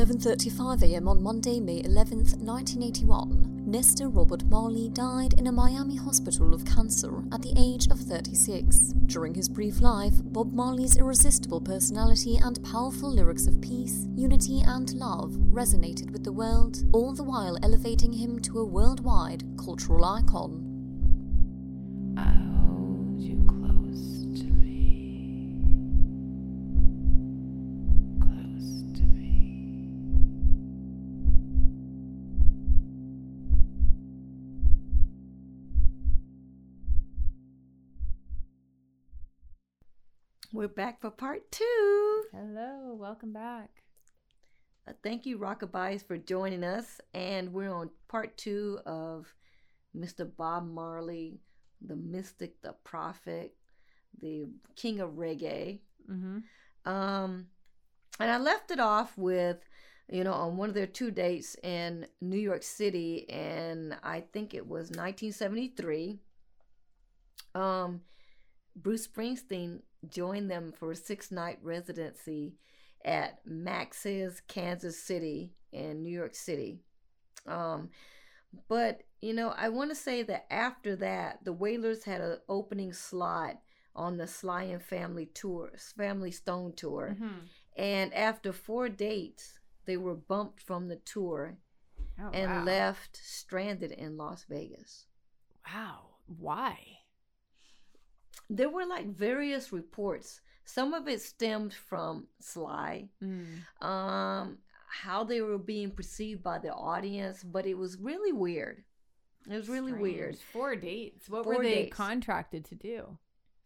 is my final day. Around 11:35 a.m. on Monday, May 11th, 1981, Nesta Robert Marley died in a Miami hospital of cancer at the age of 36. During his brief life, Bob Marley's irresistible personality and powerful lyrics of peace, unity, and love resonated with the world, all the while elevating him to a worldwide cultural icon. I hold you close We're back for part two. Hello, welcome back. Uh, thank you, Rockabye, for joining us. And we're on part two of Mr. Bob Marley, the mystic, the prophet, the king of reggae. Mm-hmm. Um, and I left it off with, you know, on one of their two dates in New York City, and I think it was 1973. Um, Bruce Springsteen joined them for a six night residency at Max's Kansas City in New York City. Um, but you know, I want to say that after that, the Wailers had an opening slot on the Sly and Family tour, Family Stone tour, Mm-hmm. and after four dates, they were bumped from the tour Oh, and wow. left stranded in Las Vegas. Wow. Why? There were like various reports. Some of it stemmed from Sly, Mm. um, how they were being perceived by the audience, but it was really weird. It was really weird. Strange. Four dates. What Four were they dates. contracted to do?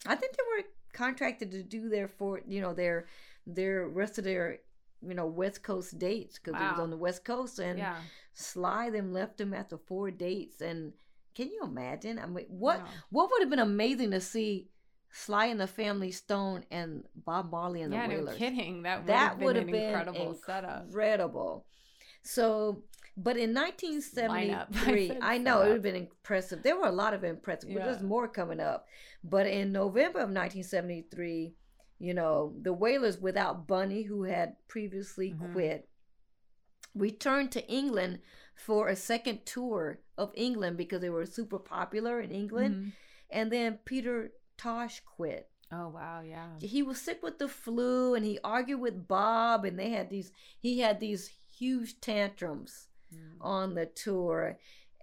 I think they were contracted to do their for you know their their rest of their you know West Coast dates because it was on the West Coast and yeah. Sly them left them after four dates and can you imagine? I mean, what Wow. what would have been amazing to see Sly and the Family Stone and Bob Marley and yeah, the no kidding. That would that have been would have been incredible setup. incredible. So, but in Lineup. I 1973, I know it would have been impressive. There were a lot of impressive. but There's more coming up. But in November of 1973, you know, the Wailers, without Bunny, who had previously Mhm. quit, returned to England for a second tour of England because they were super popular in England. Mhm. And then Peter Tosh quit Oh wow, yeah. he was sick with the flu and he argued with Bob and they had these he had these huge tantrums Mm. on the tour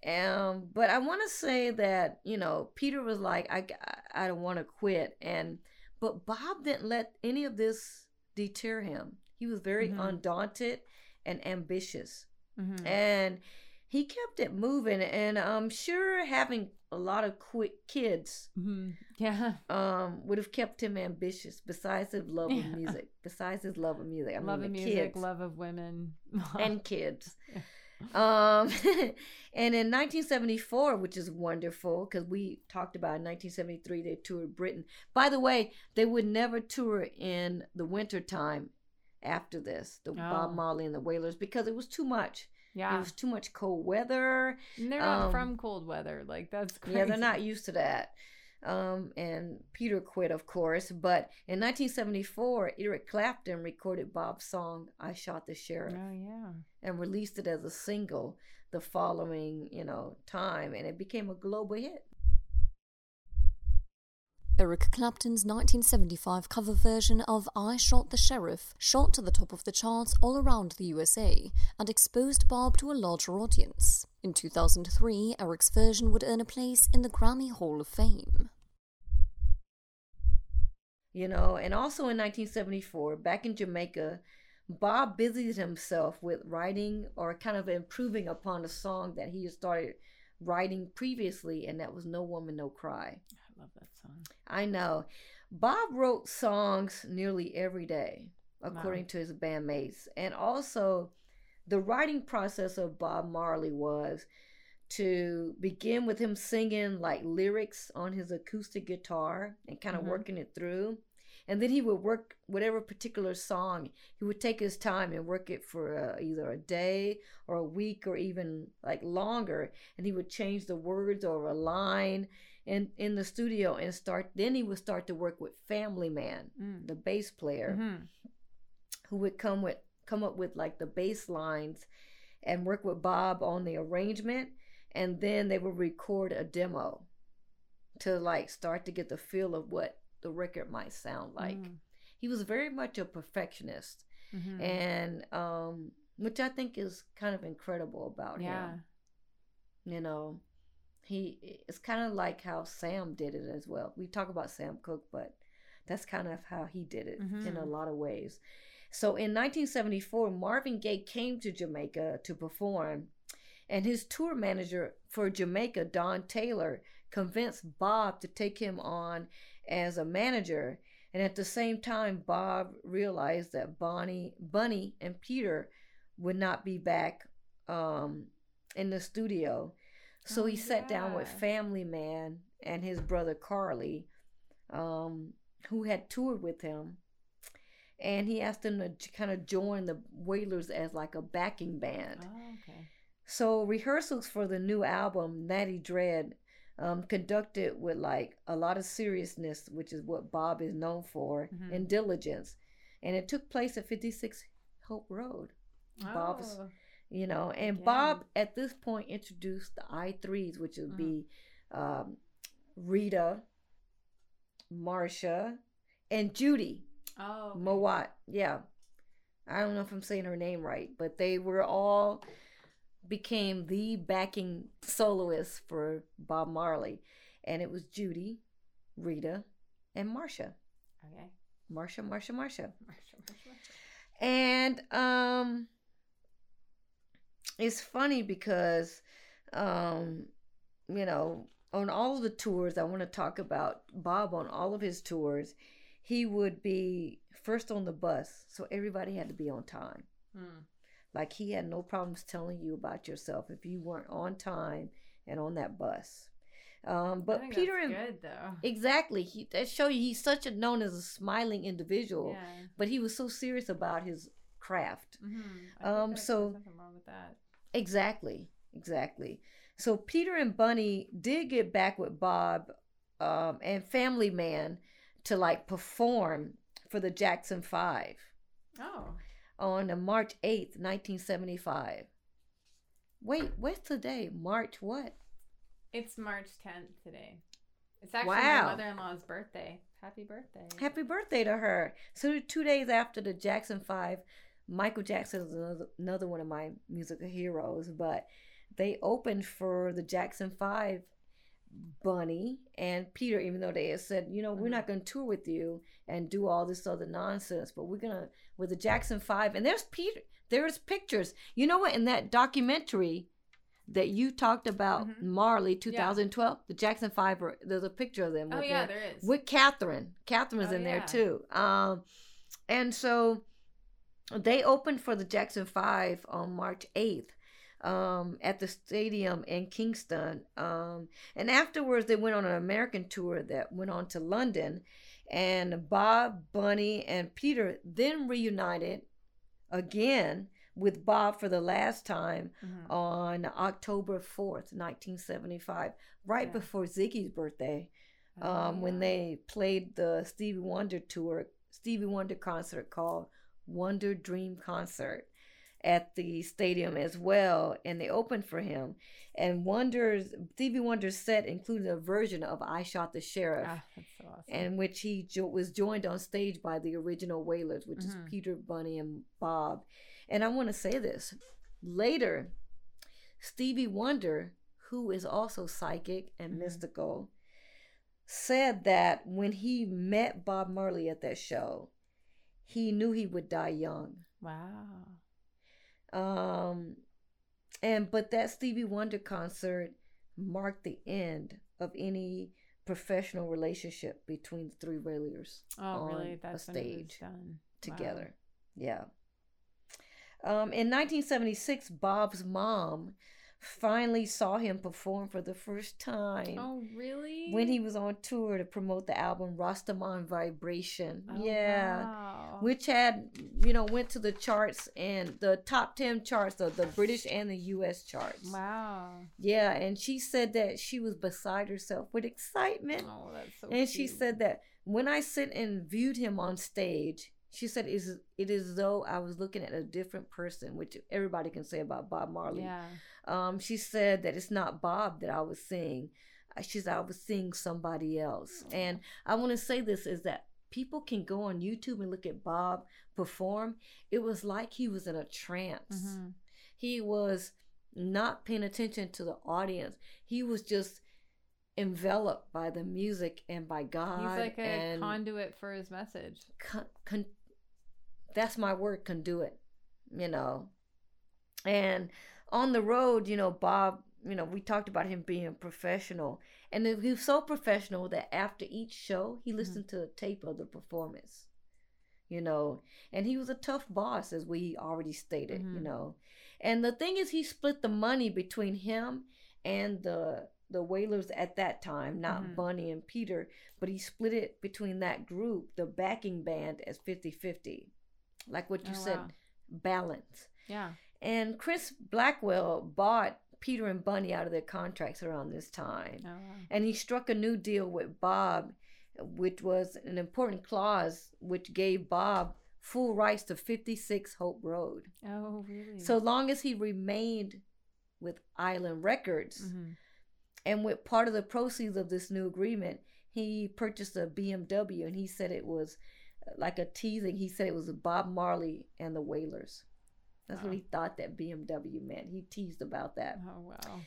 um but I want to say that you know Peter was like I I don't want to quit and but Bob didn't let any of this deter him he was very Mhm. undaunted and ambitious Mhm. and he kept it moving and I'm sure having a lot of quick kids Mhm. Yeah. um would have kept him ambitious besides his love Yeah. of music besides his love of music i love mean of music, kids love of women, and kids um and in 1974 which is wonderful because we talked about in 1973 they toured britain by the way they would never tour in the winter time after this the bob Oh. marley and the wailers because it was too much it yeah. was too much cold weather And they're not um, from cold weather. Like that's crazy. Yeah, they're not used to that. Um, and Peter quit, of course. But in 1974, Eric Clapton recorded Bob's song "I Shot the Sheriff" Oh yeah. and released it as a single the following, you know, time, and it became a global hit. Eric Clapton's 1975 cover version of I Shot the Sheriff shot to the top of the charts all around the USA and exposed Bob to a larger audience. In 2003, Eric's version would earn a place in the Grammy Hall of Fame. You know, and also in 1974, back in Jamaica, Bob busied himself with writing or kind of improving upon a song that he had started writing previously, and that was No Woman, No Cry. I love that song. I know. Bob wrote songs nearly every day, according Wow. to his bandmates. And also, the writing process of Bob Marley was to begin with him singing like lyrics on his acoustic guitar and kind of Mhm. working it through. And then he would work whatever particular song. He would take his time and work it for uh, either a day or a week or even like longer. And he would change the words or a line in in the studio and start. Then he would start to work with Family Man, Mm. the bass player Mhm. who would come with come up with like the bass lines and work with Bob on the arrangement and then they would record a demo to like start to get the feel of what the record might sound like. Mm. He was very much a perfectionist Mhm. and um which I think is kind of incredible about yeah. him. You know, he it's kind of like how Sam did it as well. We talk about Sam Cooke, but that's kind of how he did it in a Mhm. lot of ways. So in 1974, Marvin Gaye came to Jamaica to perform, and his tour manager for Jamaica, Don Taylor, convinced Bob to take him on as a manager. And at the same time, Bob realized that Bonnie, Bunny, and Peter would not be back um, in the studio. So he sat down with. Family Man and his brother Carly, um, who had toured with him. And he asked them to kind of join the Wailers as like a backing band. Oh, okay. So rehearsals for the new album, Natty Dread, um, conducted with like a lot of seriousness, which is what Bob is known for, Mhm. and diligence. And it took place at 56 Hope Road, Bob's- Oh, you know. And. Bob at this point introduced the I3s, which would Mhm. be um, Rita, Marcia, and Judy. oh okay. Mowatt, yeah. I don't know if I'm saying her name right, but they were all became the backing soloists for Bob Marley. And it was Judy, Rita, and Marcia. Okay. Marcia, Marcia, Marcia. Marsha, Marsha, Marsha. And um it's funny because um you know, on all of the tours I want to talk about Bob on all of his tours, he would be first on the bus, so everybody had to be on time. Hmm. Like he had no problems telling you about yourself if you weren't on time and on that bus. Um, but Peter that's and good though. exactly, he that show you he's such a known as a smiling individual, Yeah. but he was so serious about his craft. Mm-hmm. Um, so- nothing wrong with that. Exactly, exactly. So Peter and Bunny did get back with Bob um, and Family Man to like perform for the Jackson Five Oh, on March eighth, nineteen seventy five. Wait, what's today? March what? it's March 10th today. It's actually Wow. my mother-in-law's birthday. Happy birthday. Happy birthday to her. So two days after the Jackson Five, Michael Jackson is another, another one of my musical heroes, but they opened for the Jackson Five, Bunny and Peter, even though they had said, you know, we're Mhm. not going to tour with you and do all this other nonsense, but we're going to, with the Jackson Five, and there's Peter, there's pictures. You know what? In that documentary that you talked about, Mhm. Marley 2012, the Jackson Five, are- there's a picture of them. Oh with yeah, their- there is. with Catherine. Catherine's Oh, in there too. Um, and so they opened for the Jackson Five on March eighth. Um, at the stadium in Kingston. Um, and afterwards, they went on an American tour that went on to London. And Bob, Bunny, and Peter then reunited again with Bob for the last time Mhm. on October 4th, 1975, right Yeah. before Ziggy's birthday Oh, um, when they played the Stevie Wonder tour, Stevie Wonder concert called Wonder Dream Concert at the stadium as well, and they opened for him. And Wonder's Stevie Wonder's set included a version of "I Shot the Sheriff." Ah, that's so awesome. in which he jo- was joined on stage by the original Wailers, which Mhm. is Peter, Bunny, and Bob. And I want to say this later, Stevie Wonder, who is also psychic and Mhm. mystical, said that when he met Bob Marley at that show, he knew he would die young. wow. Um, and but that Stevie Wonder concert marked the end of any professional relationship between the three Wailers Oh, on really? a That's was stage together. Yeah. Um, in 1976, Bob's mom finally saw him perform for the first time Oh, really? when he was on tour to promote the album Rastaman Vibration. Oh, yeah. wow. Which had, you know, went to the charts and the top 10 charts of the British and the US charts. Wow. Yeah, and she said that she was beside herself with excitement. Oh, that's so and she said that when I sit and viewed him on stage, She said, "Is it is though I was looking at a different person," which everybody can say about Bob Marley. Yeah. Um, she said that it's not Bob that I was seeing. Uh, She said I was seeing somebody else. And I want to say this is that people can go on YouTube and look at Bob perform. It was like he was in a trance. Mhm. He was not paying attention to the audience. He was just enveloped by the music and by God. He's like a conduit for his message. con, con, that's my word conduit you know and on the road you know bob you know we talked about him being professional and he was so professional that after each show he listened to a tape of the performance you know and he was a tough boss as we already stated you Mhm. know and the thing is he split the money between him and the the wailers at that time not Mhm. bunny and peter but he split it between that group the backing band as 50-50 like what you Oh, said wow. balance Yeah. and chris blackwell bought peter and bunny out of their contracts around this time Oh, wow. and he struck a new deal with Bob, which was an important clause which gave Bob full rights to 56 Hope Road, Oh, really? so long as he remained with Island Records. Mhm. And with part of the proceeds of this new agreement, he purchased a BMW, and he said it was uh, like a teasing. He said it was Bob Marley and the Wailers. That's what he thought that BMW meant. He teased about that. Oh, wow.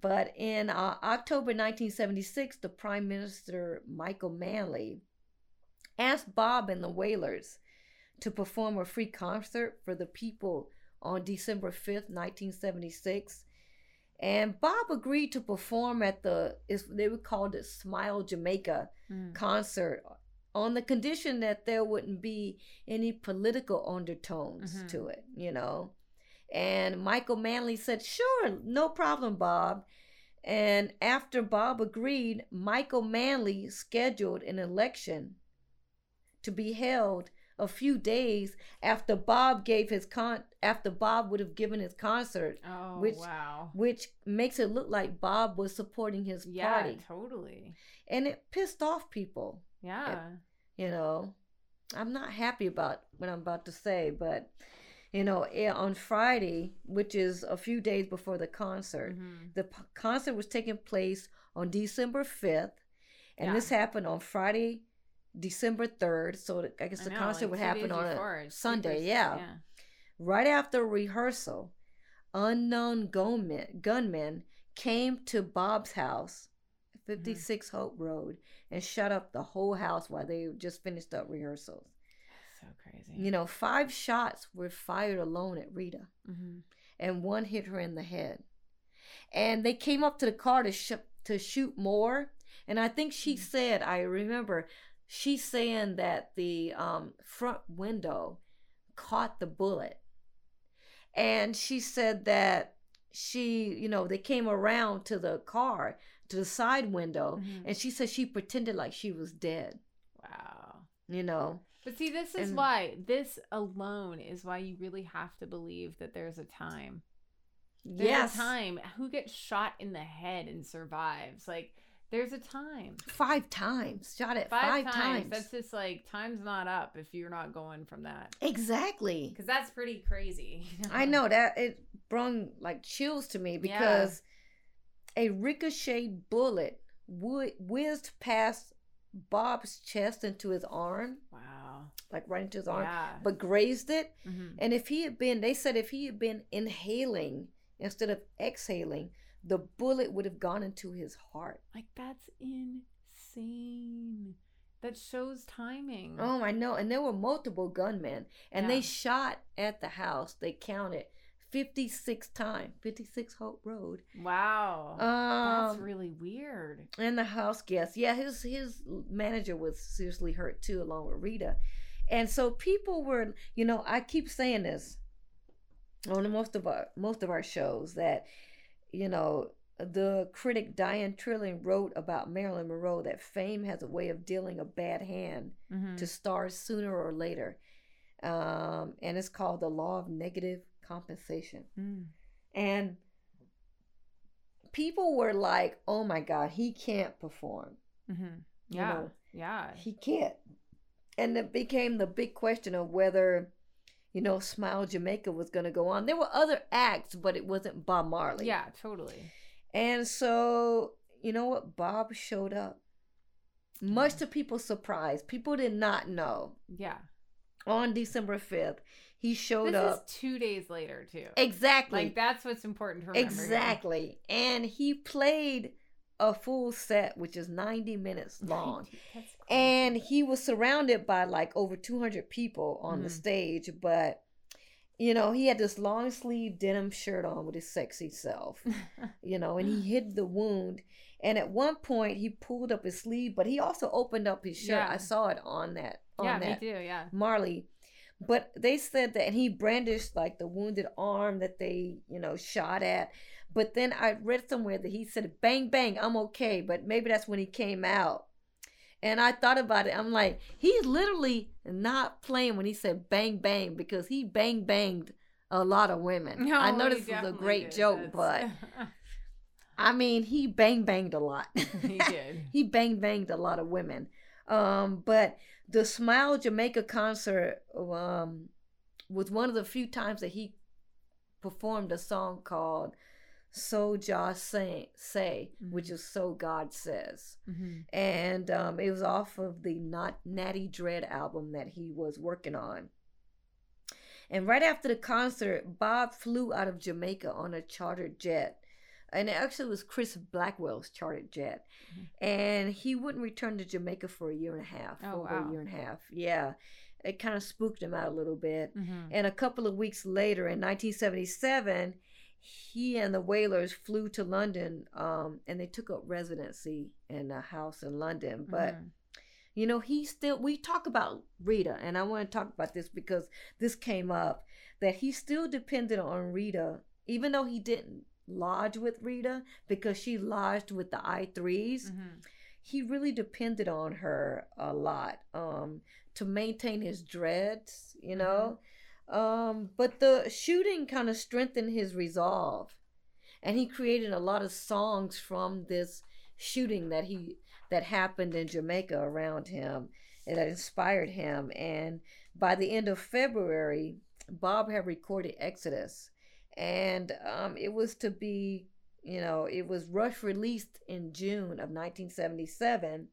But in uh, October 1976, the Prime Minister Michael Manley asked Bob and the Wailers to perform a free concert for the people on December 5th, 1976. And Bob agreed to perform at the, is they would call it Smile Jamaica Mm. concert on the condition that there wouldn't be any political undertones Mhm. to it, you know. And Michael Manley said, Sure, no problem, Bob. And after Bob agreed, Michael Manley scheduled an election to be held a few days after Bob gave his con after Bob would have given his concert, Oh, Which- wow. which makes it look like Bob was supporting his Yeah, party. totally. And it pissed off people. Yeah. you know i'm not happy about what i'm about to say but you know eh, on friday which is a few days before the concert Mhm. the p- concert was taking place on december 5th and Yeah. this happened on friday december 3rd so i guess I the know, concert like would happen on a sunday super- yeah. right after rehearsal unknown gunmen, gunmen came to bob's house Mm-hmm. 56 hope road and shut up the whole house while they just finished up rehearsals So crazy. you know, five shots were fired alone at Rita, hmm and one hit her in the head. And they came up to the car to sh- to shoot more. And I think she said, I remember, she saying that the um, front window caught the bullet, and she said that she, you know, they came around to the car to the side window, Mhm. and she said she pretended like she was dead. Wow. You know, But see, this is And- why this alone is why you really have to believe that there's a time. There's yes, a time. Who gets shot in the head and survives? Like, there's a time. five times shot at Five, five, times. times. That's just like time's not up if you're not going from that. exactly Because that's pretty crazy. i know that it brought like chills to me because a ricocheted bullet whi- whizzed past bob's chest into his arm Wow. like right into his arm Yeah. but grazed it Mhm. and if he had been they said if he had been inhaling instead of exhaling the bullet would have gone into his heart Like that's insane. That shows timing. Oh, I know. And there were multiple gunmen, and Yeah. they shot at the house. They counted 56 times, 56 Hope Road. Wow. Um, that's really weird. and the house guest, yeah, his his manager was seriously hurt too, along with Rita. And so people were, you know, I keep saying this on most of our most of our shows that, you know, the critic Diane Trilling wrote about Marilyn Monroe that fame has a way of dealing a bad hand Mhm. to stars sooner or later. Um, and it's called the law of negative compensation. Mm. And people were like, oh my God, he can't perform. Mhm. You Yeah. know, yeah. He can't. and it became the big question of whether, you know, Smile Jamaica was going to go on. There were other acts, but it wasn't Bob Marley. Yeah, totally. And so, you know what? Bob showed up. Much to people's surprise, people did not know. Yeah. On December 5th, he showed This up. is two days later too. Exactly. Like that's what's important to remember. here. exactly. And he played a full set, which is 90 minutes long. That's crazy. and he was surrounded by like over 200 people on the Mhm. stage but you know he had this long sleeve denim shirt on with his sexy self you know and he hid the wound and at one point he pulled up his sleeve but he also opened up his shirt Yeah. i saw it on that on yeah, that me too. Yeah. marley but they said that he brandished like the wounded arm that they you know shot at but then i read somewhere that he said bang bang i'm okay but maybe that's when he came out and I thought about it. I'm like, he's literally not playing when he said bang bang because he bang banged a lot of women. I know this is a great did. joke, That's- but I mean, he bang banged a lot. he did. he bang banged a lot of women. Um, but the Smile Jamaica concert um, was one of the few times that he performed a song called "So Jah Say," say which Mhm. is "So God Says." Mhm. and um, it was off of the Not Natty Dread album that he was working on. And right after the concert, Bob flew out of Jamaica on a chartered jet. And it actually was Chris Blackwell's chartered jet. Mm-hmm. And he wouldn't return to Jamaica for a year and a half. Oh, over wow. a year and a half. Yeah. It kind of spooked him out a little bit. Mhm. And a couple of weeks later, in 1977, he and the Wailers flew to London um, and they took up residency in a house in London. But, Mhm. you know, he still, we talk about Rita, and I want to talk about this because this came up that he still depended on Rita, even though he didn't lodge with Rita because she lodged with the I3s Mhm. he really depended on her a lot um, to maintain his dreads, you know. Um, but the shooting kind of strengthened his resolve, and he created a lot of songs from this shooting that he that happened in Jamaica around him, and that inspired him. And by the end of February, Bob had recorded Exodus, and um, it was to be you know, it was rush released in June of 1977.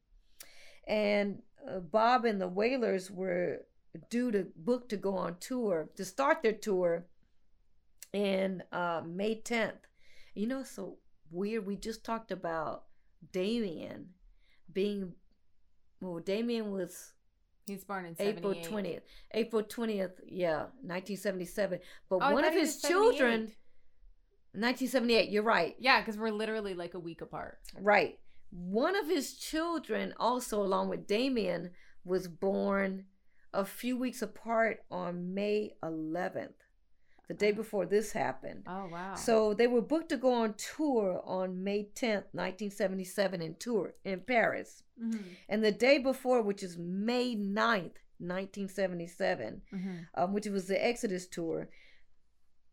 And uh, Bob and the Wailers were due to book to go on tour, to start their tour in uh, May 10th. You know, so weird. We just talked about Damien being, well, Damien was He's born in April 20th. April 20th, yeah, 1977. But Oh, one of his children, 1978, you're right. Yeah, because we're literally like a week apart. Right. One of his children, also along with Damien, was born a few weeks apart on May 11th, the day before this happened. Oh wow. So they were booked to go on tour on May 10th, 1977, in tour in Paris. Mhm. And the day before, which is May 9th, 1977, Mhm. um, which was the Exodus tour.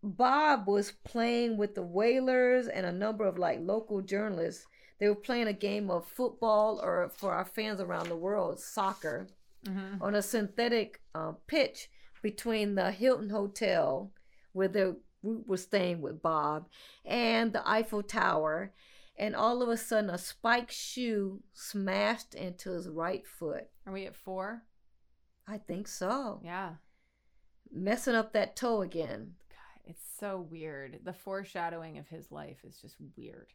Bob was playing with the Wailers and a number of like local journalists. They were playing a game of football, or for our fans around the world, soccer, Mhm. on a synthetic uh, pitch between the Hilton Hotel, where the group was staying with Bob, and the Eiffel Tower. And all of a sudden, a spiked shoe smashed into his right foot. Are we at four? I think so. Yeah. Messing up that toe again. God, it's so weird. The foreshadowing of his life is just weird.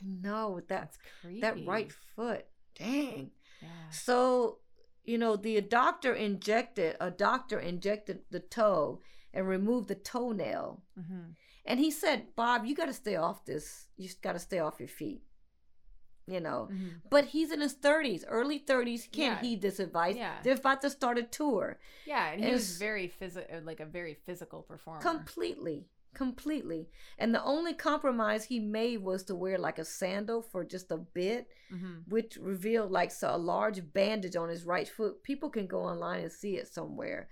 I know that That's creepy. that right foot. Dang. Yeah. So, you know, the doctor injected a doctor injected the toe and remove the toenail. hmm And he said, "Bob, you got to stay off this. You got to stay off your feet." You know. hmm But he's in his 30s, early 30s. He can't Yeah. heed this advice. Yeah. They're about to start a tour. Yeah, and he was very physical, like a very physical performer. Completely. Completely. And the only compromise he made was to wear like a sandal for just a bit. hmm which revealed like so a large bandage on his right foot. People can go online and see it somewhere.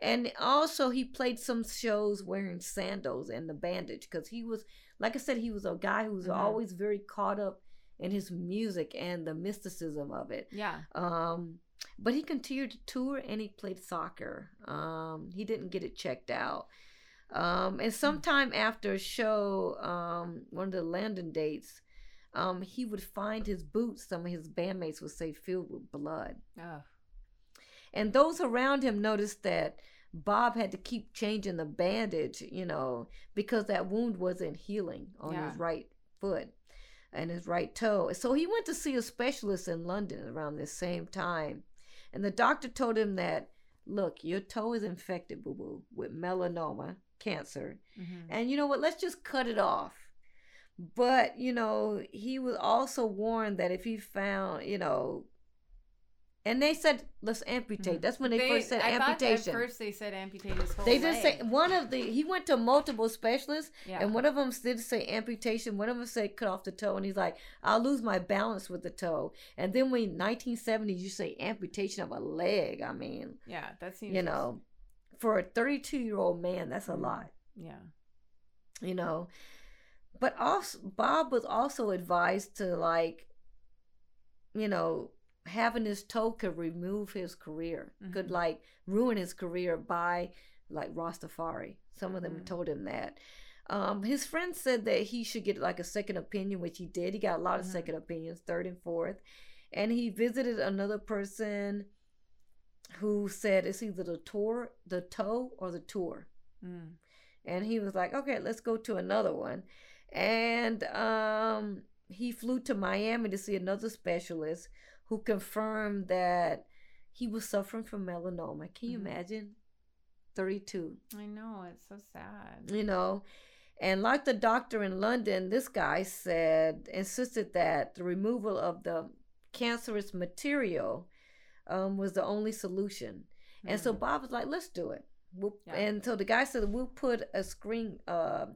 And also, he played some shows wearing sandals and the bandage because he was, like I said, he was a guy who was Mhm. always very caught up in his music and the mysticism of it. Yeah. Um, but he continued to tour and he played soccer. Um, he didn't get it checked out. Um, and sometime after a show, um, one of the London dates, um, he would find his boots, some of his bandmates would say, filled with blood. Oh. And those around him noticed that Bob had to keep changing the bandage, you know, because that wound wasn't healing on Yeah. his right foot and his right toe. So he went to see a specialist in London around this same time. And the doctor told him that, look, your toe is infected, boo boo, with melanoma, cancer. Mhm. And you know what? Let's just cut it off. But, you know, he was also warned that if he found, you know, and they said, let's amputate. That's when they, first said I thought amputation. at first they said amputate his whole They did say one of the he went to multiple specialists yeah. and one of them did say amputation. One of them said cut off the toe, and he's like, "I'll lose my balance with the toe." And then when 1970s, you say amputation of a leg. I mean, yeah, that seems you know, for a 32 year old man, that's a Mhm. lot. Yeah. You know, but also Bob was also advised to like, you know, having his toe could remove his career, could Mhm. like ruin his career by like Rastafari. Some of them Mm. told him that. Um, his friend said that he should get like a second opinion, which he did. He got a lot of Mhm. second opinions, third and fourth. And he visited another person who said it's either the tour, the toe, or the tour. Mm. And he was like, okay, let's go to another one. And um, he flew to Miami to see another specialist who confirmed that he was suffering from melanoma. Can you Mhm. imagine? 32, I know it's so sad. you know? And like the doctor in London, this guy said, insisted that the removal of the cancerous material um, was the only solution. And so Mm. Bob was like, let's do it. We'll, Yeah. And so the guy said, we'll put a screen, uh,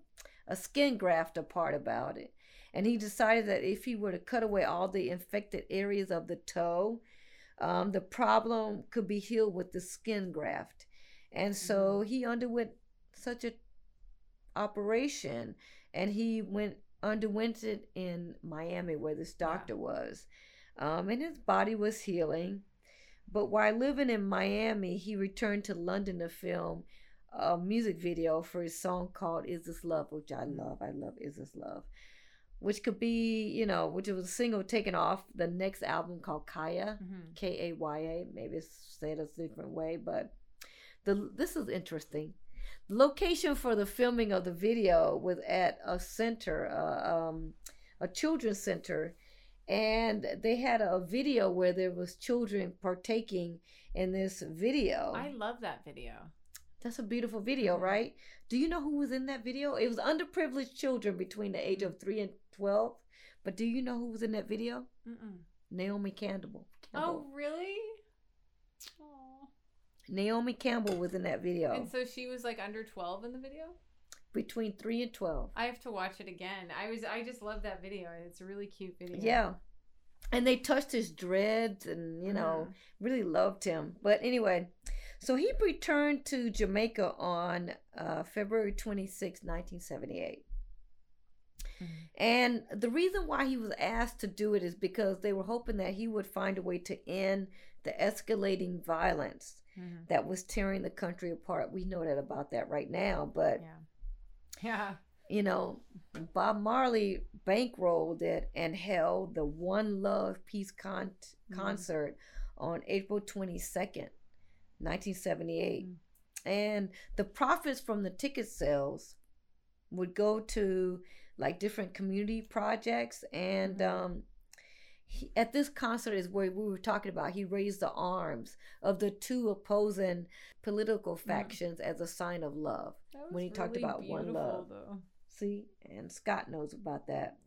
a skin graft apart about it. And he decided that if he were to cut away all the infected areas of the toe, um, the problem could be healed with the skin graft. And so he underwent such a operation, and he went underwent it in Miami, where this doctor was, um, and his body was healing. But while living in Miami, he returned to London to film a music video for his song called Is This Love, which I love. I love Is This Love. Which could be, you know, which was a single taken off the next album called Kaya, Mhm. K A Y A. Maybe it's said a different way, but the this is interesting. The location for the filming of the video was at a center, uh, um, a children's center, and they had a video where there was children partaking in this video. I love that video. That's a beautiful video, right? Do you know who was in that video? It was underprivileged children between the age of three and twelve. But do you know who was in that video? Mm-mm. Naomi Campbell. Oh, really? Oh. Naomi Campbell was in that video And so she was like under 12 in the video? between three and twelve. I have to watch it again. I was I just love that video. It's a really cute video. Yeah. And they touched his dreads and, you know, Mhm. really loved him. But anyway, so he returned to Jamaica on uh, February 26, 1978. Mhm. And the reason why he was asked to do it is because they were hoping that he would find a way to end the escalating violence Mhm. that was tearing the country apart. We know that about that right now, but Yeah. Yeah. you know, Bob Marley bankrolled it and held the One Love Peace con- Mhm. concert on April 22nd, 1978. Mm. And the profits from the ticket sales would go to like different community projects. And Mhm. um, he, at this concert is where we were talking about, he raised the arms of the two opposing political factions as a sign of love. When he talked about one love. Though. See, and Scott knows about that.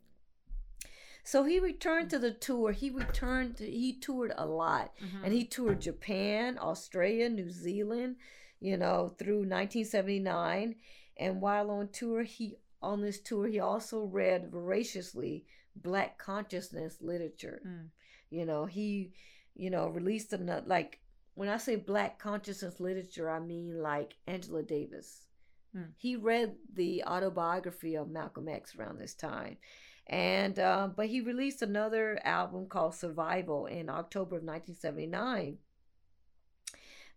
So he returned to the tour. He returned. To, he toured a lot, Mhm. and he toured Japan, Australia, New Zealand. You know, through 1979. And while on tour, he on this tour he also read voraciously Black consciousness literature. Mm. You know, he, you know, released another like when I say Black consciousness literature, I mean like Angela Davis. Hmm. He read the autobiography of Malcolm X around this time, and uh, but he released another album called Survival in October of 1979.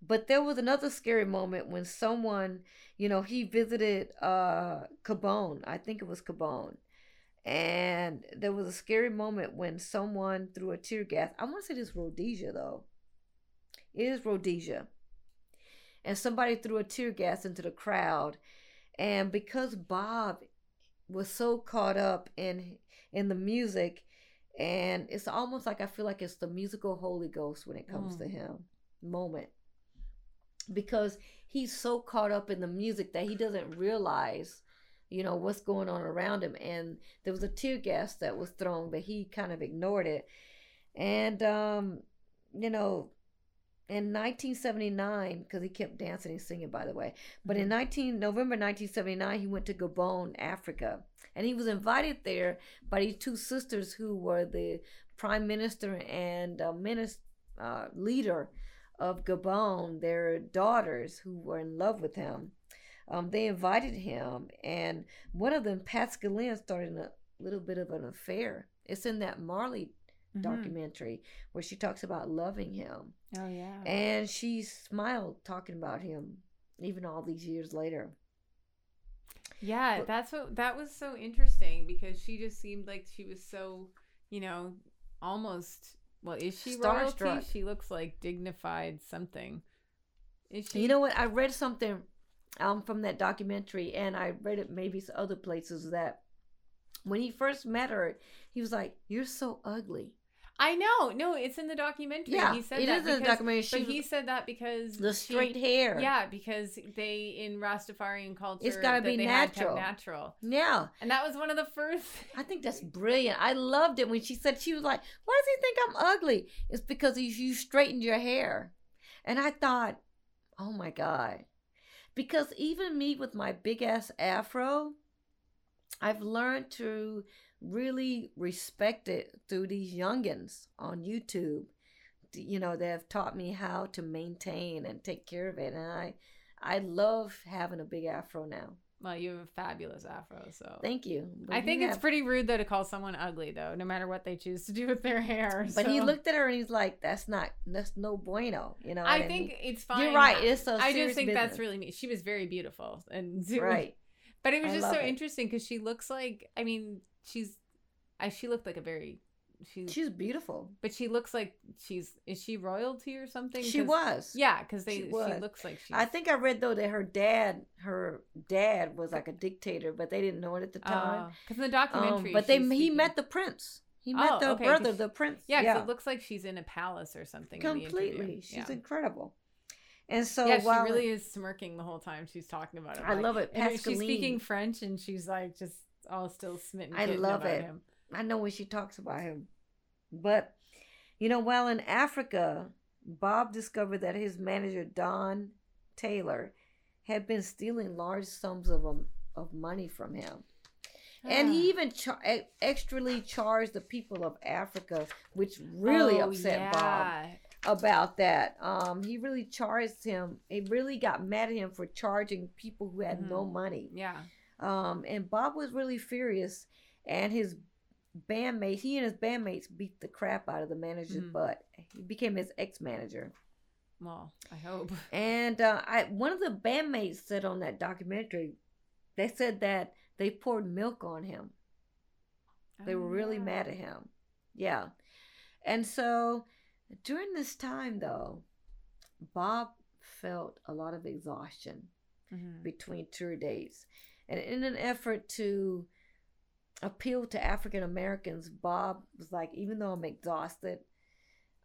But there was another scary moment when someone, you know, he visited uh Gabon. I think it was Gabon. And there was a scary moment when someone threw a tear gas. I want to say this Rhodesia though. It is Rhodesia. And somebody threw a tear gas into the crowd. And because Bob was so caught up in in the music, and it's almost like I feel like it's the musical Holy Ghost when it comes Mm. to him moment. Because he's so caught up in the music that he doesn't realize you know what's going on around him. And there was a tear gas that was thrown but he kind of ignored it. And um you know in 1979 because he kept dancing and singing by the way but in 19 november 1979 he went to gabon africa and he was invited there by these two sisters who were the prime minister and uh, minister uh, leader of Gabon, their daughters who were in love with him. Um, they invited him, and one of them, Pascaline, started a little bit of an affair. It's in that Marley Mhm. documentary where she talks about loving him, Oh yeah. and she smiled talking about him, even all these years later. Yeah, But- that's what that was so interesting because she just seemed like she was so, you know, almost well, is she royalty? Starstruck. She looks like dignified something. Is she You know what? I read something um, from that documentary, and I read it maybe other places that when he first met her, he was like, "You're so ugly." I know. No, it's in the documentary. Yeah, he said it that is in the documentary. She But he said that because The she- straight hair. Yeah, because they in Rastafarian culture, It's be had to have natural. natural, Yeah. and that was one of the first. I think that's brilliant. I loved it when she said she was like, "Why does he think I'm ugly?" It's because you straightened your hair, and I thought, "Oh my god," because even me with my big ass afro, I've learned to really respect it through these youngins on YouTube. You know, they have taught me how to maintain and take care of it, and I, I love having a big afro now. Well, you have a fabulous afro, so Thank you. But I you think it's have- pretty rude though to call someone ugly though, no matter what they choose to do with their hair. But he looked at her and he's like, "That's not. That's no bueno." You know. I think mean? it's fine. you're right. It's a I just think that's really neat. She was very beautiful and right. But it was I just so it. interesting because she looks like I mean she's, I she looked like a very, she She's beautiful. but she looks like she's is she royalty or something? She was. Yeah, because they She she, looks like she's. I think I read though that her dad, her dad was like a dictator, but they didn't know it at the time. because in the Um, documentary, but they she's he met the prince. He met Oh, the okay, brother, the prince. Yeah, 'cause it looks like she's in a palace or something. in the completely. She's yeah. incredible. And so yeah, she really is smirking the whole time she's talking about him. I like- love it, and she's speaking French, and she's like just all still smitten. I love about it. Him. I know when she talks about him. But, you know, while in Africa, Bob discovered that his manager, Don Taylor, had been stealing large sums of, um, of money from him. And he Ah. even char- extrally charged the people of Africa, which really Oh, upset Bob yeah. About that. Um, he really charged him. It really got mad at him for charging people who had no Mhm. money. Yeah. Um, and Bob was really furious, and his bandmates, he and his bandmates beat the crap out of the manager's Mhm. butt. He became his ex manager. Well, I hope. And uh, I, one of the bandmates said on that documentary, they said that they poured milk on him. They Oh, were really yeah. mad at him. Yeah. And so during this time, though, Bob felt a lot of exhaustion Mhm. between tour dates. And in an effort to appeal to African Americans, Bob was like, even though I'm exhausted,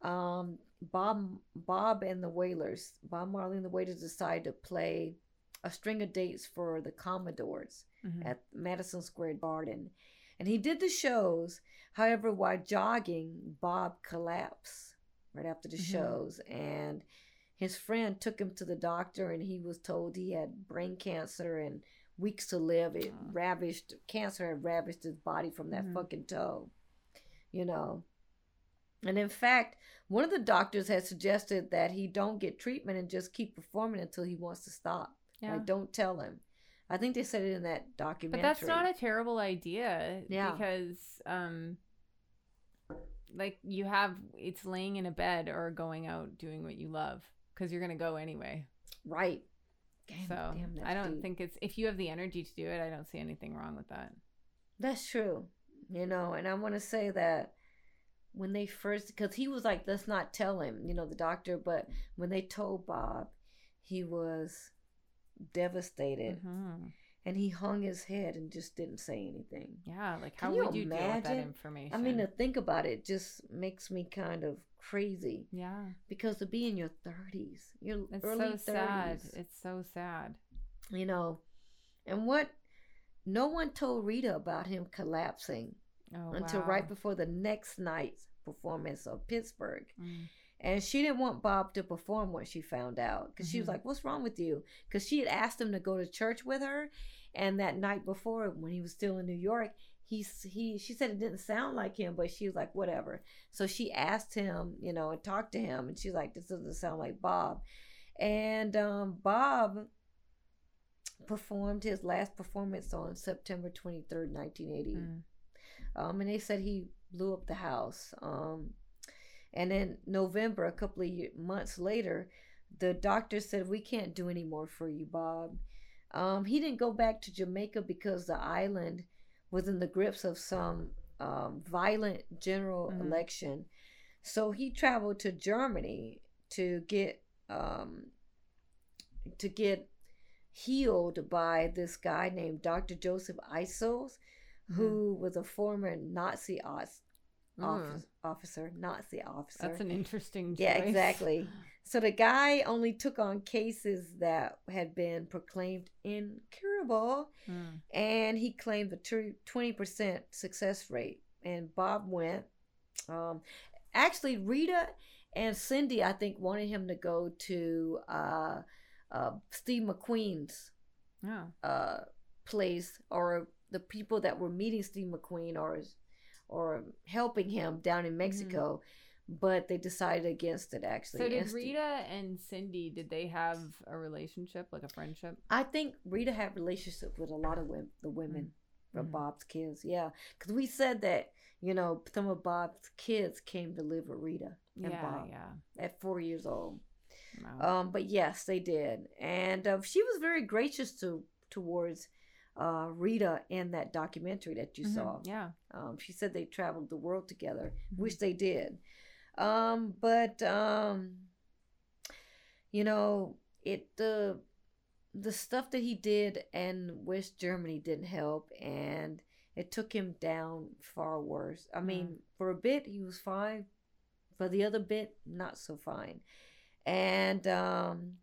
um, Bob Bob and the Wailers, Bob Marley and the Wailers decided to play a string of dates for the Commodores Mhm. at Madison Square Garden. And he did the shows. However, while jogging, Bob collapsed right after the Mhm. shows. And his friend took him to the doctor, and he was told he had brain cancer and weeks to live. It Oh. ravaged, cancer had ravished his body from that Mhm. fucking toe, you know. And in fact, one of the doctors had suggested that he don't get treatment and just keep performing until he wants to stop. Yeah. Like, don't tell him. I think they said it in that documentary. But that's not a terrible idea. Yeah. Because um like you have it's laying in a bed or going out doing what you love because you're gonna go anyway. Right. Damn, so damn, I don't deep. think it's if you have the energy to do it, I don't see anything wrong with that. That's true. You know, and I want to say that when they first, because he was like, let's not tell him, you know, the doctor, but when they told Bob, he was devastated. Mm-hmm. And he hung his head and just didn't say anything. Yeah, like how Can would you, imagine? deal with that information? I mean, to think about it just makes me kind of crazy. Yeah. Because to be in your 30s, your it's early so 30s. sad. It's so sad. You know, and what no one told Rita about him collapsing oh, until wow. right before the next night's performance of Pittsburgh. Mm. And she didn't want Bob to perform when she found out because mm-hmm. she was mm-hmm. like, What's wrong with you? Because she had asked him to go to church with her. And that night before, when he was still in New York, he he she said it didn't sound like him, but she was like, whatever. So she asked him, you know, and talked to him, and she's like, this doesn't sound like Bob. And um, Bob performed his last performance on September 23rd, 1980. Mm. Um, and they said he blew up the house. Um, and in November, a couple of months later, the doctor said, We can't do any more for you, Bob. Um, he didn't go back to Jamaica because the island was in the grips of some um, violent general mm-hmm. election. So he traveled to Germany to get um, to get healed by this guy named Dr. Joseph Issels, mm-hmm. who was a former Nazi os- officer, officer, Nazi officer. That's an interesting choice. Yeah, exactly. So the guy only took on cases that had been proclaimed incurable, mm. and he claimed the twenty percent success rate. And Bob went. Um, actually, Rita and Cindy, I think, wanted him to go to uh, uh, Steve McQueen's oh. uh, place, or the people that were meeting Steve McQueen, or or helping him down in mm-hmm. Mexico. Mm but they decided against it actually. So did Rita and Cindy did they have a relationship like a friendship? I think Rita had relationship with a lot of women, the women mm-hmm. from Bob's kids. Yeah, because we said that you know some of Bob's kids came to live with Rita and yeah, Bob yeah. at four years old. Wow. Um, but yes, they did, and uh, she was very gracious to towards uh, Rita in that documentary that you mm-hmm. saw. Yeah, um, she said they traveled the world together, mm-hmm. which they did. Um, but um, you know, it the the stuff that he did in West Germany didn't help, and it took him down far worse. I mean, mm. for a bit he was fine, for the other bit not so fine, and um,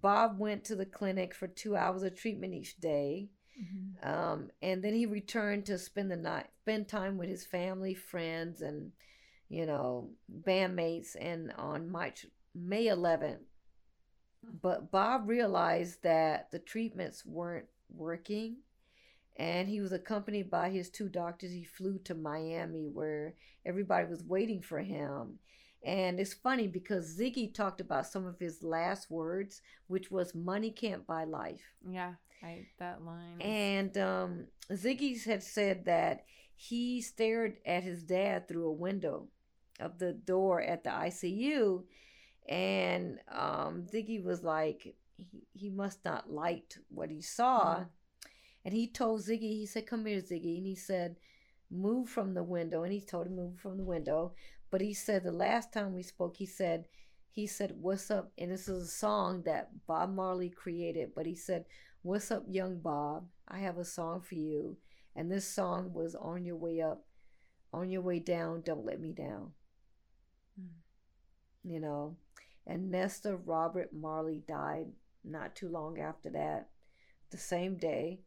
Bob went to the clinic for two hours of treatment each day. Mm-hmm. Um, and then he returned to spend the night, spend time with his family, friends, and you know, bandmates, and on March May 11th. But Bob realized that the treatments weren't working, and he was accompanied by his two doctors. He flew to Miami, where everybody was waiting for him. And it's funny because Ziggy talked about some of his last words, which was "Money can't buy life." Yeah, I, that line. And um, Ziggy had said that he stared at his dad through a window of the door at the ICU, and um, Ziggy was like, he, he must not liked what he saw, mm-hmm. and he told Ziggy, he said, "Come here, Ziggy," and he said, "Move from the window," and he told him move from the window, but he said the last time we spoke, he said. He said, What's up? And this is a song that Bob Marley created. But he said, What's up, young Bob? I have a song for you. And this song was On Your Way Up, On Your Way Down, Don't Let Me Down. Mm. You know, and Nesta Robert Marley died not too long after that, the same day,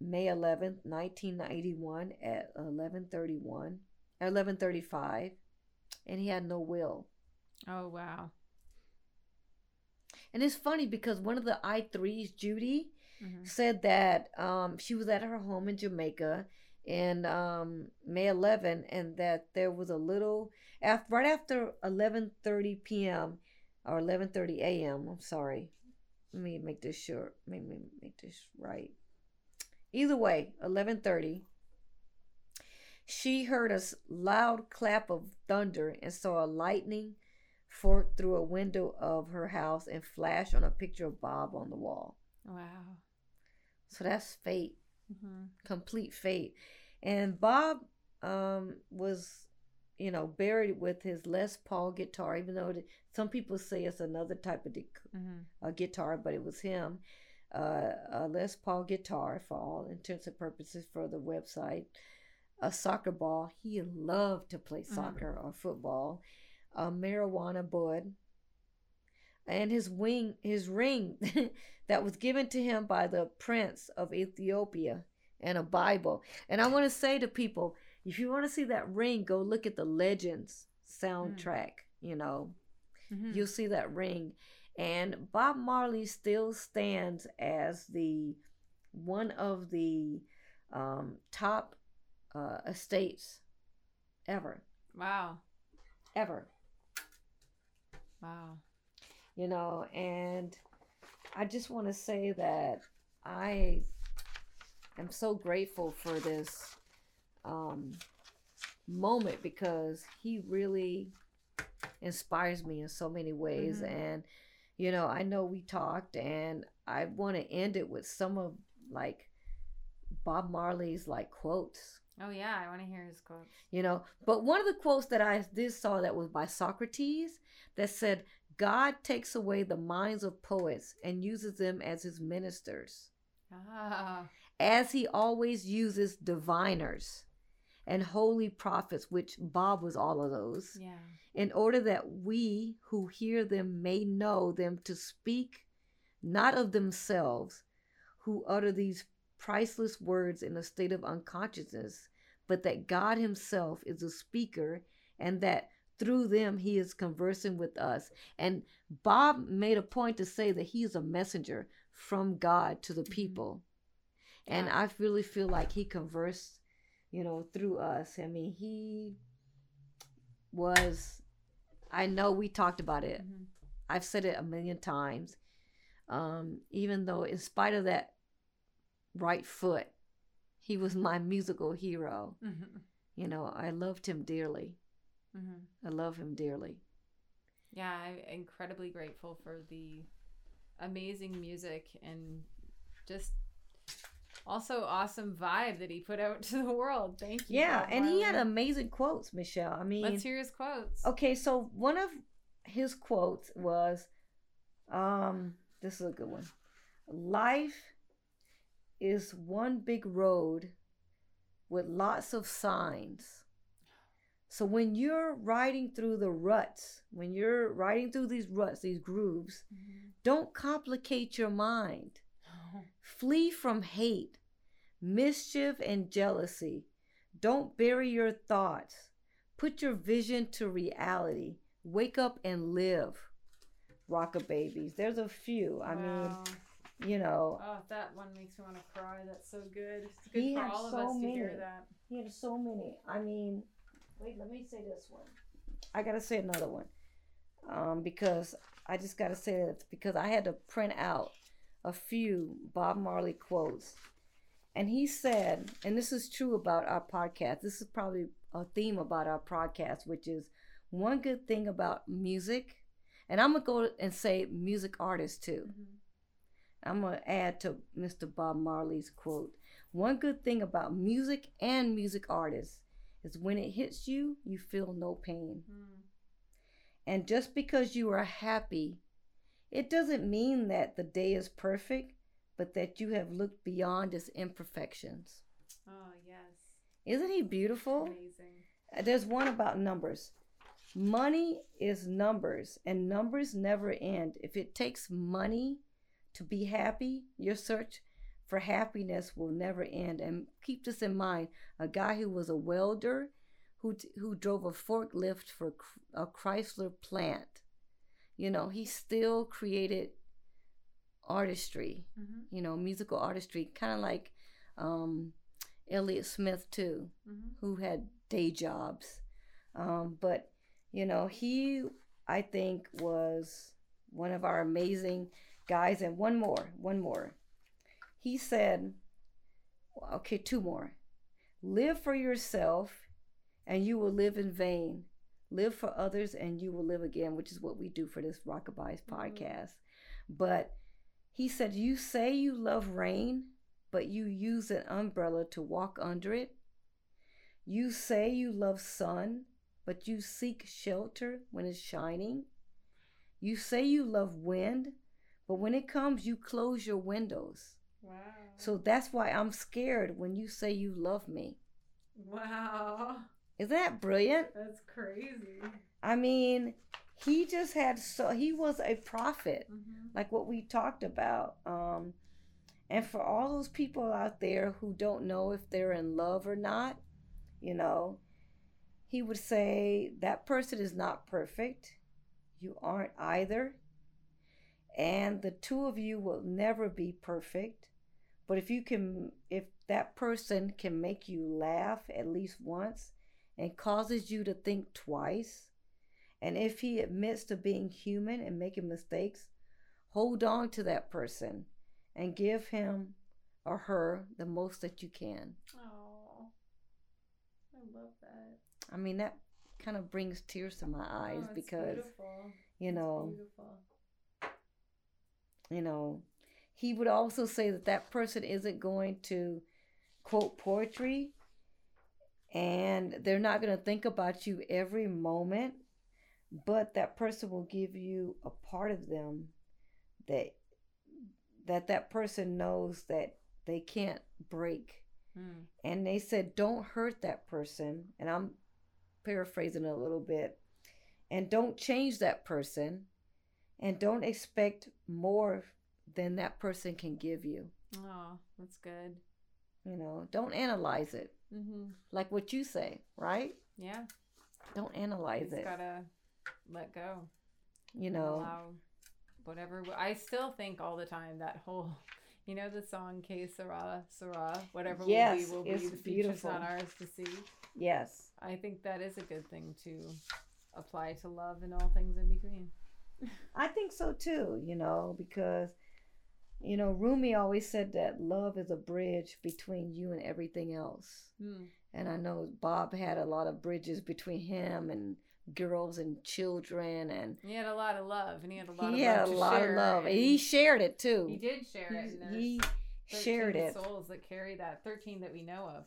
May 11th, 1991 at 1131, 1135, and he had no will. Oh, wow. And it's funny because one of the I-Threes, Judy, mm-hmm. said that um, she was at her home in Jamaica in um, May 11, and that there was a little after right after 11:30 p.m. or 11:30 a.m. I'm sorry. Let me make this short. Let me make this right. Either way, 11:30. She heard a loud clap of thunder and saw a lightning fork through a window of her house and flash on a picture of Bob on the wall. Wow. So that's fate, Mm-hmm. complete fate. And Bob um, was, you know, buried with his Les Paul guitar, even though the, some people say it's another type of de- Mm-hmm. uh, guitar, but it was him. Uh, a Les Paul guitar, for all intents and purposes, for the website. A soccer ball. He loved to play Mhm. soccer or football. A marijuana bud. And his wing, his ring, that was given to him by the prince of Ethiopia, and a Bible. And I want to say to people, if you want to see that ring, go look at the Legends soundtrack. You know, Mm-hmm. you'll see that ring. And Bob Marley still stands as the one of the um, top uh, estates ever, Wow. ever. Wow. You know, and I just want to say that I am so grateful for this um, moment because he really inspires me in so many ways. Mhm. And, you know, I know we talked, and I want to end it with some of like Bob Marley's like quotes. Oh yeah, I want to hear his quotes. you know but one of the quotes that i did saw that was by socrates that said god takes away the minds of poets and uses them as his ministers Ah. as he always uses diviners and holy prophets which bob was all of those Yeah. in order that we who hear them may know them to speak not of themselves who utter these priceless words in a state of unconsciousness, but that God Himself is a speaker and that through them He is conversing with us. And Bob made a point to say that He is a messenger from God to the Mhm. people. And Yeah. I really feel like He conversed, you know, through us. I mean, He was, I know we talked about it. Mhm. I've said it a million times. Um, even though, in spite of that right foot, he was my musical hero. Mhm. You know, I loved him dearly. Mhm. I love him dearly. Yeah, I'm incredibly grateful for the amazing music and just also awesome vibe that he put out to the world. Thank you. Yeah, Bob and he had amazing quotes, Michelle. I mean, Let's hear his quotes. okay, so one of his quotes was, um, this is a good one. Life is one big road with lots of signs. So when you're riding through the ruts, when you're riding through these ruts, these grooves, Mhm. don't complicate your mind. Flee from hate, mischief, and jealousy. Don't bury your thoughts. Put your vision to reality. Wake up and live. Rocker babies. There's a few. I Wow. mean, you know, Oh, that one makes me want to cry. That's so good. It's good He for had all of so us to hear many. that. he had so many. I mean, wait, let me say this one. I gotta say another one. Um, because I just gotta say that because I had to print out a few Bob Marley quotes. And he said, and this is true about our podcast, this is probably a theme about our podcast, which is one good thing about music, and I'm gonna go and say music artists too. Mhm. I'm going to add to Mr. Bob Marley's quote. One good thing about music and music artists is when it hits you, you feel no pain. Mm. And just because you are happy, it doesn't mean that the day is perfect, but that you have looked beyond its imperfections. Oh yes. Isn't he beautiful? Amazing. Uh, There's one about numbers. Money is numbers, and numbers never end. If it takes money to be happy, your search for happiness will never end. And keep this in mind a guy who was a welder, who, who drove a forklift for a Chrysler plant, you know, he still created artistry, Mm-hmm. you know, musical artistry, kind of like um, Elliott Smith, too Mm-hmm. who had day jobs. Um, but, you know, he, I think, was one of our amazing guys. And one more, one more. He said, okay, two more. Live for yourself, and you will live in vain. live for others and you will live again, which is what we do for this Rockabye Mhm. podcast. But he said, You say you love rain, but you use an umbrella to walk under it. You say you love sun, but you seek shelter when it's shining. You say you love wind, but when it comes, you close your windows. Wow. So that's why I'm scared when you say you love me. wow. Isn't that brilliant? That's crazy. I mean, he just had so he was a prophet, Mm-hmm. like what we talked about. Um, and for all those people out there who don't know if they're in love or not, you know, he would say that person is not perfect. You aren't either. And the two of you will never be perfect. But if you can, if that person can make you laugh at least once and causes you to think twice, and if he admits to being human and making mistakes, hold on to that person and give him or her the most that you can. Oh, I love that. I mean, that kind of brings tears to my oh, eyes Oh, because, beautiful. you know. You know, he would also say that that person isn't going to quote poetry and they're not going to think about you every moment, but that person will give you a part of them that that that person knows that they can't break. Mm. And they said don't hurt that person, and I'm paraphrasing a little bit. And don't change that person and don't expect more than that person can give you. Oh, that's good. You know, don't analyze it. Mm-hmm. Like what you say, right? Yeah. Don't analyze Just it. gotta let go. You know, allow whatever. I still think all the time that whole, you know, the song "Que Sera Sera," whatever Yes, will be will it's be. The future's beautiful. not ours to see. yes. I think that is a good thing to apply to love and all things in between. I think so too, you know, because you know, Rumi always said that love is a bridge between you and everything else. Hmm. And I know Bob had a lot of bridges between him and girls and children and He had a lot of love, and he had a lot. he of had love a lot of love. and He shared it too. He did share it. He shared it. Souls that carry that. Thirteen that we know of.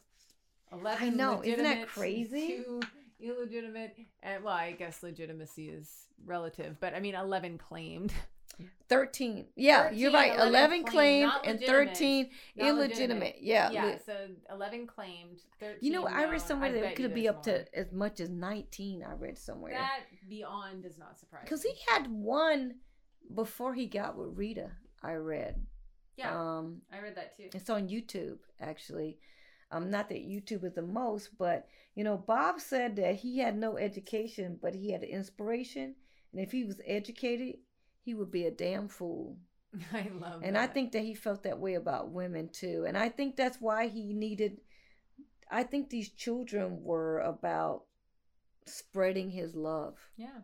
Eleven. I know, isn't that crazy? Two illegitimate, and well, I guess legitimacy is relative, but I mean eleven claimed. 13. Yeah, 13, you're right. 11 11 claimed, claimed and 13 Not illegitimate. Yeah. Yeah, so eleven claimed. Thirteen. You know, I read somewhere that it could be up more. to as much as 19. I read somewhere. That beyond does not surprise. Because he had one before he got with Rita, I read. Yeah, Um, I read that too. it's on YouTube, actually. Um, not that YouTube is the most, but, you know, Bob said that he had no education, but he had inspiration. And if he was educated, he would be a damn fool. I love. And I think that he felt that way about women too. And I think that's why he needed I think these children were about spreading his love. Yeah.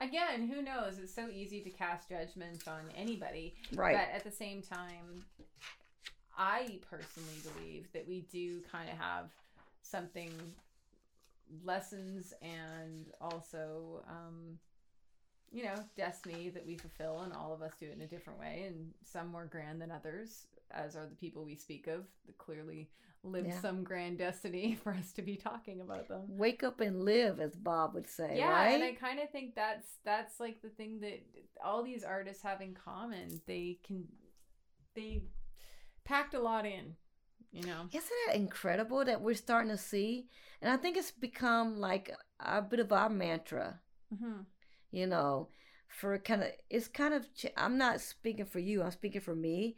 Again, who knows? It's so easy to cast judgment on anybody. Right. But at the same time, I personally believe that we do kind of have something lessons and also um you know destiny that we fulfill and all of us do it in a different way and some more grand than others as are the people we speak of that clearly live Yeah. some grand destiny for us to be talking about them Wake up and live, as Bob would say, yeah right? and i kind of think that's that's like the thing that all these artists have in common they can they packed a lot in you know Isn't that incredible that we're starting to see? And I think it's become like a bit of our mantra, mm-hmm. you know, for kind of, it's kind of, I'm not speaking for you, I'm speaking for me.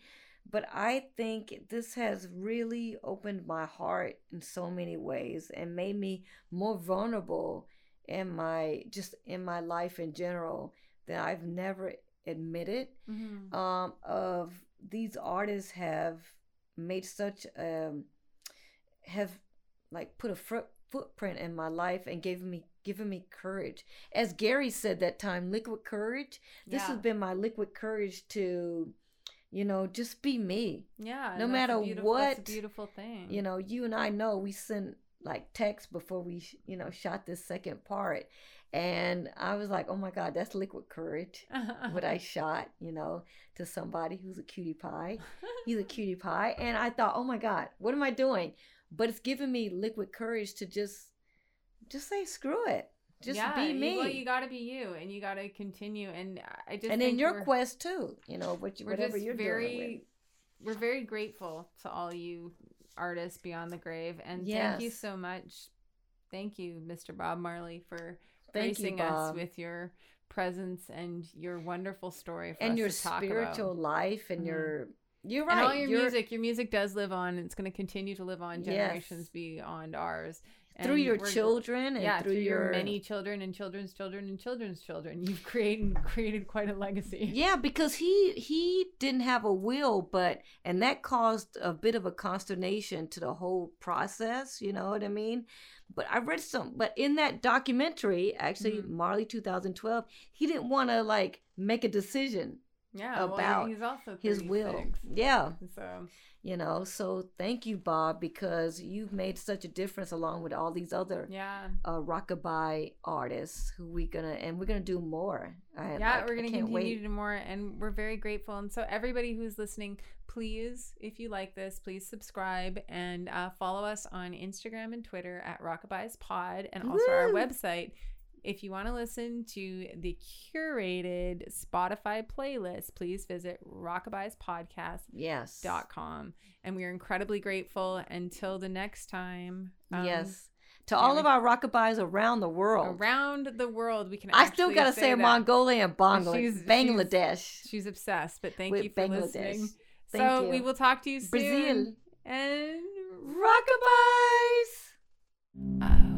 But I think this has really opened my heart in so many ways and made me more vulnerable in my, just in my life in general that I've never admitted. Mm-hmm. um, of these artists have made such um have like put a foot footprint in my life and gave me given me courage. As gary said that time liquid courage. This yeah. has been my liquid courage to you know just be me. Yeah no a matter a what, beautiful thing. you know you and i know we sent like text before we you know shot this second part And I was like, oh my God, that's liquid courage. what I shot, you know, to somebody who's a cutie pie. He's a cutie pie. And I thought, oh my God, what am I doing? But it's given me liquid courage to just just say screw it. Just yeah, be me. You, well, you got to be you, and you got to continue. And I just and in your quest too, you know, what, we're whatever just you're very, doing. we're very grateful to all you artists beyond the grave, and thank you so much. Thank you, Mr. Bob Marley, for you, gracing us with your presence and your wonderful story for and us your to talk spiritual about. life and Mhm. your you're And right. all your you're- music, your music does live on. and It's going to continue to live on Yes. generations beyond ours. Through your children and yeah, through, your many children and children's children and children's children. You've created created quite a legacy. Yeah, because he he didn't have a will, but and that caused a bit of a consternation to the whole process. You know what I mean? But I read some, but in that documentary, actually Mhm. Marley 2012, he didn't want to like make a decision Yeah, well, About he's also his will. Yeah, So you know. So thank you, Bob, because you've made such a difference along with all these other yeah, uh, rockabye artists who we gonna and we're gonna do more. I, yeah, I- we're gonna continue wait. to do more, and we're very grateful. And so everybody who's listening, please, if you like this, please subscribe and uh, follow us on Instagram and Twitter at Rockabye's Pod, and also our website. If you want to listen to the curated Spotify playlist, please visit rockabyespodcast.com. Yes. And we are incredibly grateful. Until the next time. um, yes. To all of our rockabyes around the world. Around the world, we can. I still gotta say, that. Mongolia and Bangladesh. She's- Bangladesh. She's obsessed, but thank you for Bangladesh. listening. Thank so you. we will talk to you soon. Brazil. And Rockabye. uh,